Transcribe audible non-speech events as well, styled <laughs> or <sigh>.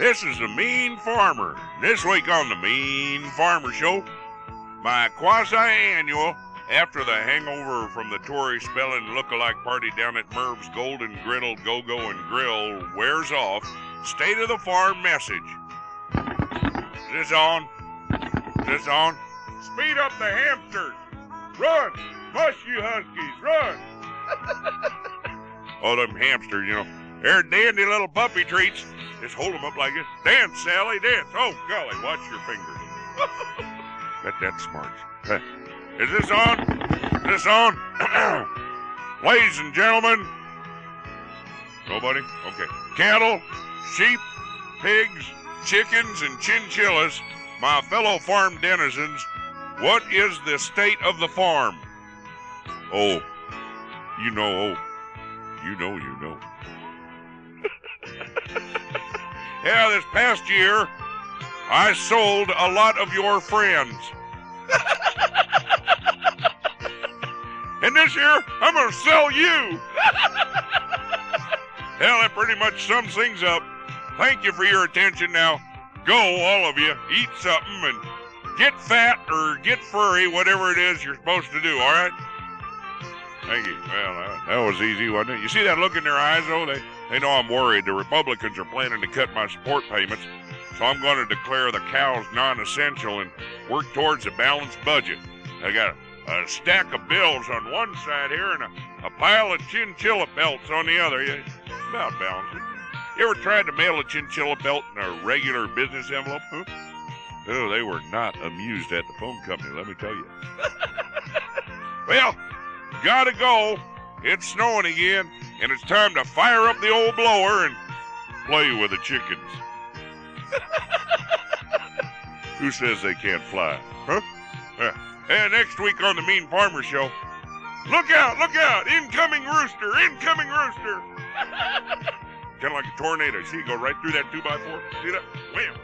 This is the Mean Farmer. This week on the Mean Farmer Show, my quasi annual after the hangover from the Tori Spelling look-alike party down at Merv's Golden Griddle Go Go and Grill wears off. State of the farm message. Is this on? Is this on? Speed up the hamsters. Run! Mush you huskies, run! <laughs> oh, them hamsters, you know. They're dandy little puppy treats. Just hold them up like this. Dance, Sally, dance. Oh, golly, watch your fingers. <laughs> Bet that's smart. Is this on? Is this on? <clears throat> Ladies and gentlemen. Nobody? Okay. Cattle, sheep, pigs, chickens, and chinchillas, my fellow farm denizens, what is the state of the farm? Oh, you know, oh, you know, you know. Yeah, this past year, I sold a lot of your friends. <laughs> and this year, I'm going to sell you. Hell, that pretty much sums things up. Thank you for your attention. Now, go, all of you, eat something and get fat or get furry, whatever it is you're supposed to do, all right? Thank you. Well, uh, that was easy, wasn't it? You see that look in their eyes, though? They, they know I'm worried. The Republicans are planning to cut my support payments, so I'm going to declare the cows non essential and work towards a balanced budget. I got a, a stack of bills on one side here and a, a pile of chinchilla belts on the other. Yeah, about balanced. You ever tried to mail a chinchilla belt in a regular business envelope? Huh? Oh, they were not amused at the phone company, let me tell you. <laughs> well, gotta go. It's snowing again, and it's time to fire up the old blower and play with the chickens. <laughs> Who says they can't fly? Huh? Yeah. And next week on the Mean Farmer Show, look out, look out, incoming rooster, incoming rooster. <laughs> kind of like a tornado. See, go right through that two by four. See that? Wham.